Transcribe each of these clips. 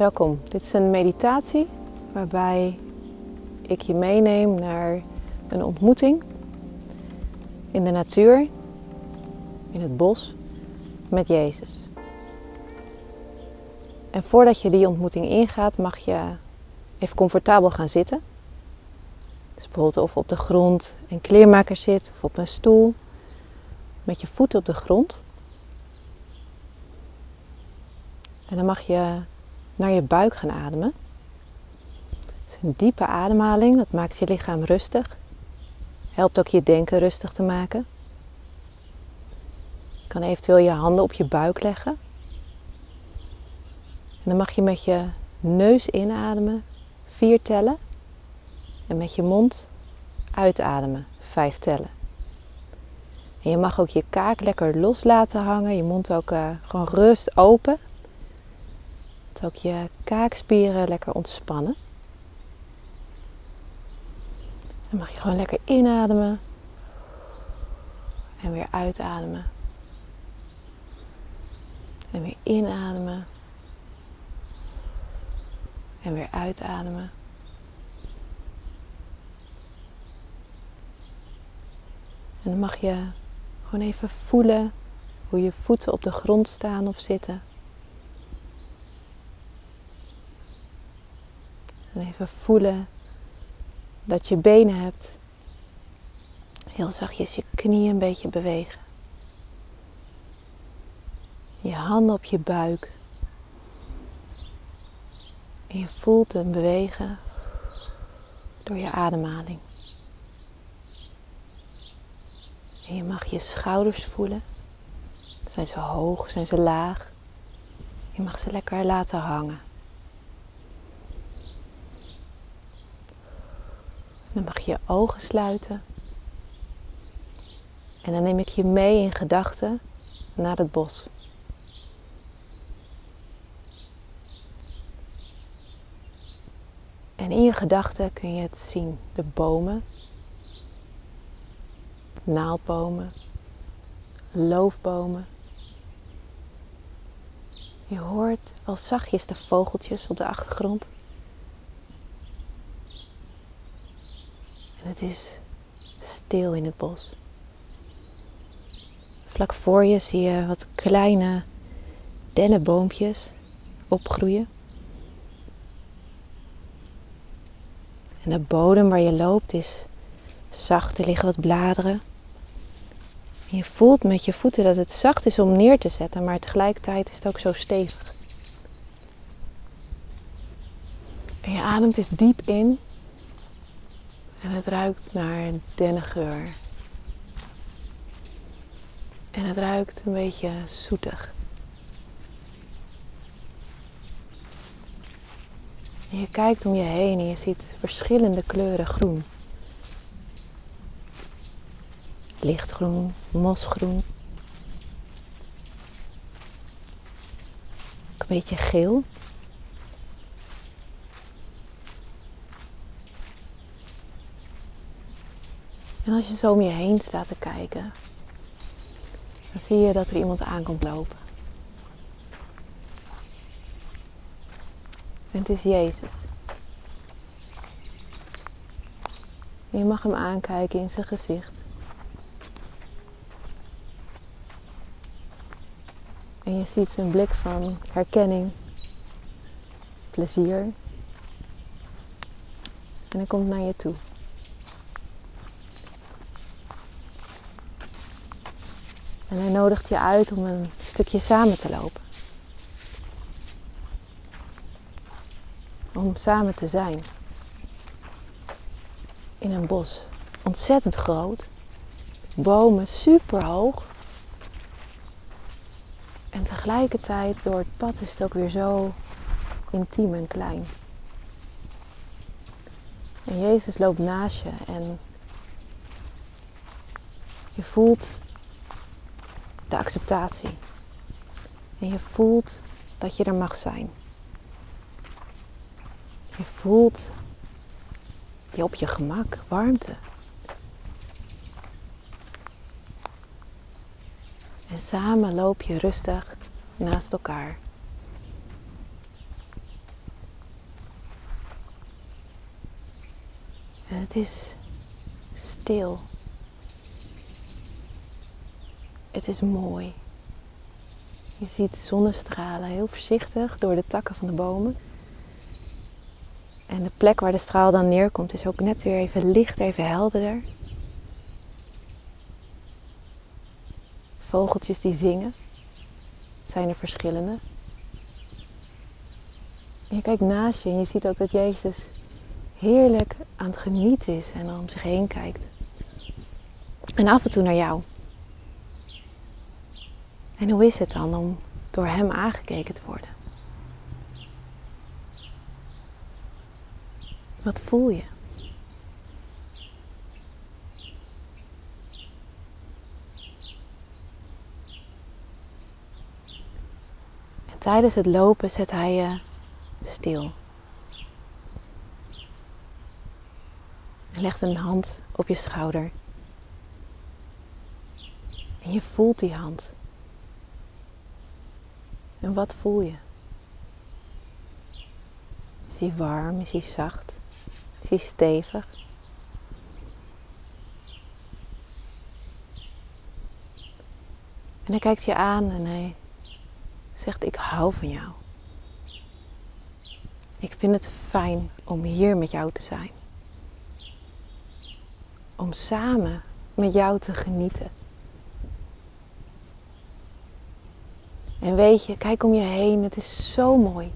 Welkom. Dit is een meditatie waarbij ik je meeneem naar een ontmoeting in de natuur, in het bos, met Jezus. En voordat je die ontmoeting ingaat, mag je even comfortabel gaan zitten. Dus bijvoorbeeld of op de grond een kleermaker zit of op een stoel met je voeten op de grond. En dan mag je naar je buik gaan ademen. Is een diepe ademhaling, dat maakt je lichaam rustig. Helpt ook je denken rustig te maken. Je kan eventueel je handen op je buik leggen. En dan mag je met je neus inademen, vier tellen. En met je mond uitademen, vijf tellen. En je mag ook je kaak lekker los laten hangen, je mond ook uh, gewoon rust open. Dat ook je kaakspieren lekker ontspannen. Dan mag je gewoon lekker inademen en weer uitademen. En weer inademen en weer uitademen. En dan mag je gewoon even voelen hoe je voeten op de grond staan of zitten. En even voelen dat je benen hebt. Heel zachtjes je knieën een beetje bewegen. Je handen op je buik. En je voelt hem bewegen door je ademhaling. En je mag je schouders voelen. Zijn ze hoog, zijn ze laag? Je mag ze lekker laten hangen. Dan mag je je ogen sluiten. En dan neem ik je mee in gedachten naar het bos. En in je gedachten kun je het zien. De bomen, naaldbomen, loofbomen. Je hoort al zachtjes de vogeltjes op de achtergrond. En het is stil in het bos. Vlak voor je zie je wat kleine dennenboompjes opgroeien. En de bodem waar je loopt is zacht, er liggen wat bladeren. En je voelt met je voeten dat het zacht is om neer te zetten, maar tegelijkertijd is het ook zo stevig. En je ademt eens diep in en het ruikt naar dennengeur. En het ruikt een beetje zoetig. Je kijkt om je heen en je ziet verschillende kleuren groen. Lichtgroen, mosgroen. Een beetje geel. En als je zo om je heen staat te kijken, dan zie je dat er iemand aankomt lopen. En het is Jezus. En je mag hem aankijken in zijn gezicht. En je ziet zijn blik van herkenning, plezier. En hij komt naar je toe. En hij nodigt je uit om een stukje samen te lopen. Om samen te zijn. In een bos. Ontzettend groot. Bomen super hoog. En tegelijkertijd door het pad is het ook weer zo intiem en klein. En Jezus loopt naast je en je voelt de acceptatie. En je voelt dat je er mag zijn. Je voelt je op je gemak, warmte. En samen loop je rustig naast elkaar. En het is stil. Het is mooi. Je ziet de zonnestralen heel voorzichtig door de takken van de bomen. En de plek waar de straal dan neerkomt is ook net weer even licht, even helderder. Vogeltjes die zingen. Zijn er verschillende. En je kijkt naast je en je ziet ook dat Jezus heerlijk aan het genieten is en om zich heen kijkt. En af en toe naar jou. En hoe is het dan om door Hem aangekeken te worden? Wat voel je? En tijdens het lopen zet hij je stil. En legt een hand op je schouder. En je voelt die hand. En wat voel je? Is hij warm? Is hij zacht? Is hij stevig? En hij kijkt je aan en hij zegt: Ik hou van jou. Ik vind het fijn om hier met jou te zijn. Om samen met jou te genieten. En weet je, kijk om je heen, het is zo mooi.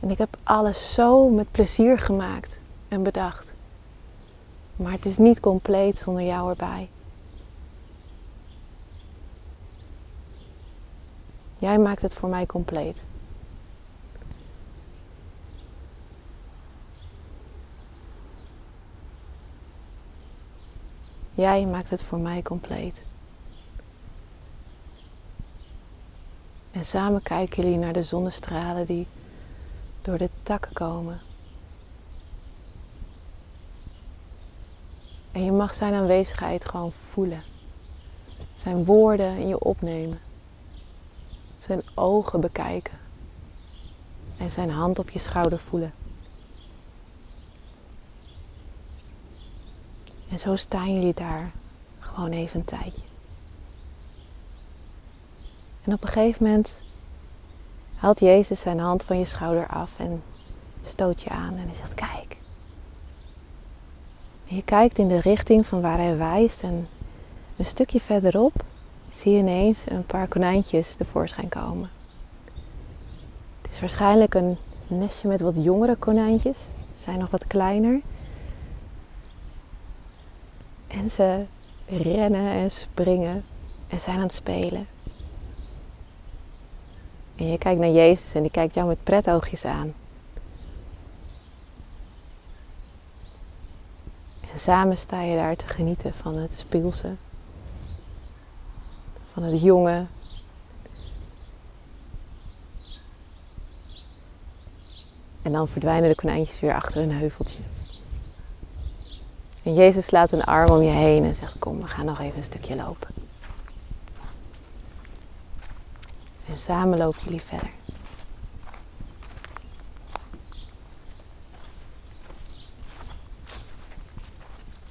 En ik heb alles zo met plezier gemaakt en bedacht. Maar het is niet compleet zonder jou erbij. Jij maakt het voor mij compleet. Jij maakt het voor mij compleet. En samen kijken jullie naar de zonnestralen die door de takken komen. En je mag zijn aanwezigheid gewoon voelen. Zijn woorden in je opnemen. Zijn ogen bekijken. En zijn hand op je schouder voelen. En zo staan jullie daar gewoon even een tijdje. En op een gegeven moment haalt Jezus zijn hand van je schouder af en stoot je aan en hij zegt: Kijk. Je kijkt in de richting van waar hij wijst en een stukje verderop zie je ineens een paar konijntjes tevoorschijn komen. Het is waarschijnlijk een nestje met wat jongere konijntjes. Ze zijn nog wat kleiner. En ze rennen en springen en zijn aan het spelen. En je kijkt naar Jezus en die kijkt jou met pretoogjes aan. En samen sta je daar te genieten van het speelse, van het jonge. En dan verdwijnen de konijntjes weer achter een heuveltje. En Jezus slaat een arm om je heen en zegt: Kom, we gaan nog even een stukje lopen. En samen lopen jullie verder.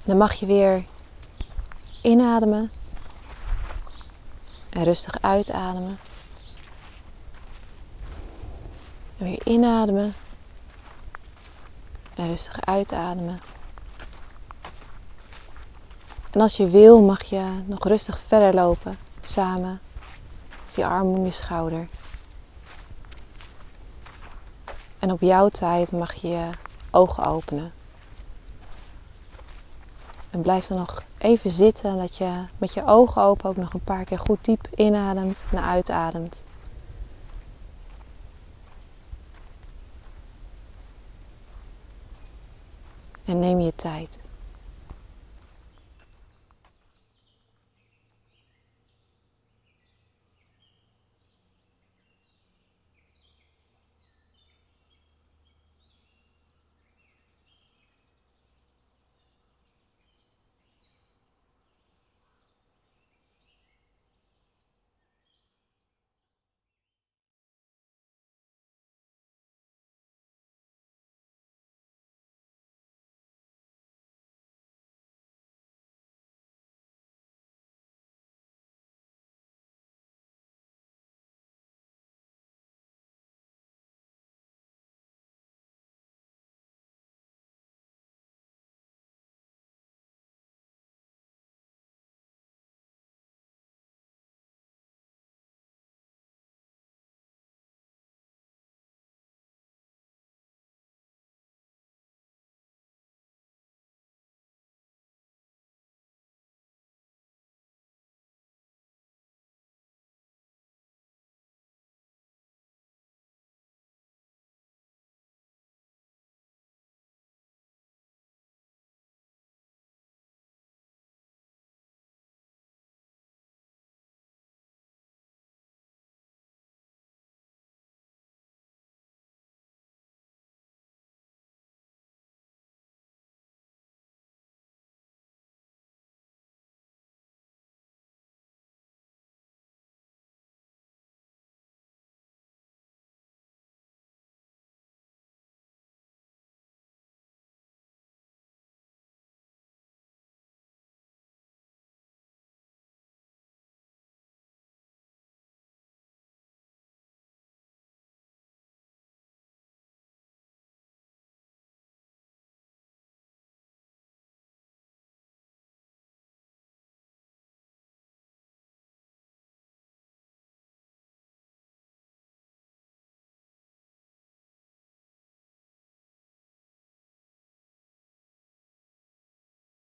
Dan mag je weer inademen en rustig uitademen. En weer inademen en rustig uitademen. En als je wil, mag je nog rustig verder lopen samen die arm om je schouder. En op jouw tijd mag je je ogen openen. En blijf dan nog even zitten dat je met je ogen open ook nog een paar keer goed diep inademt en uitademt. En neem je tijd.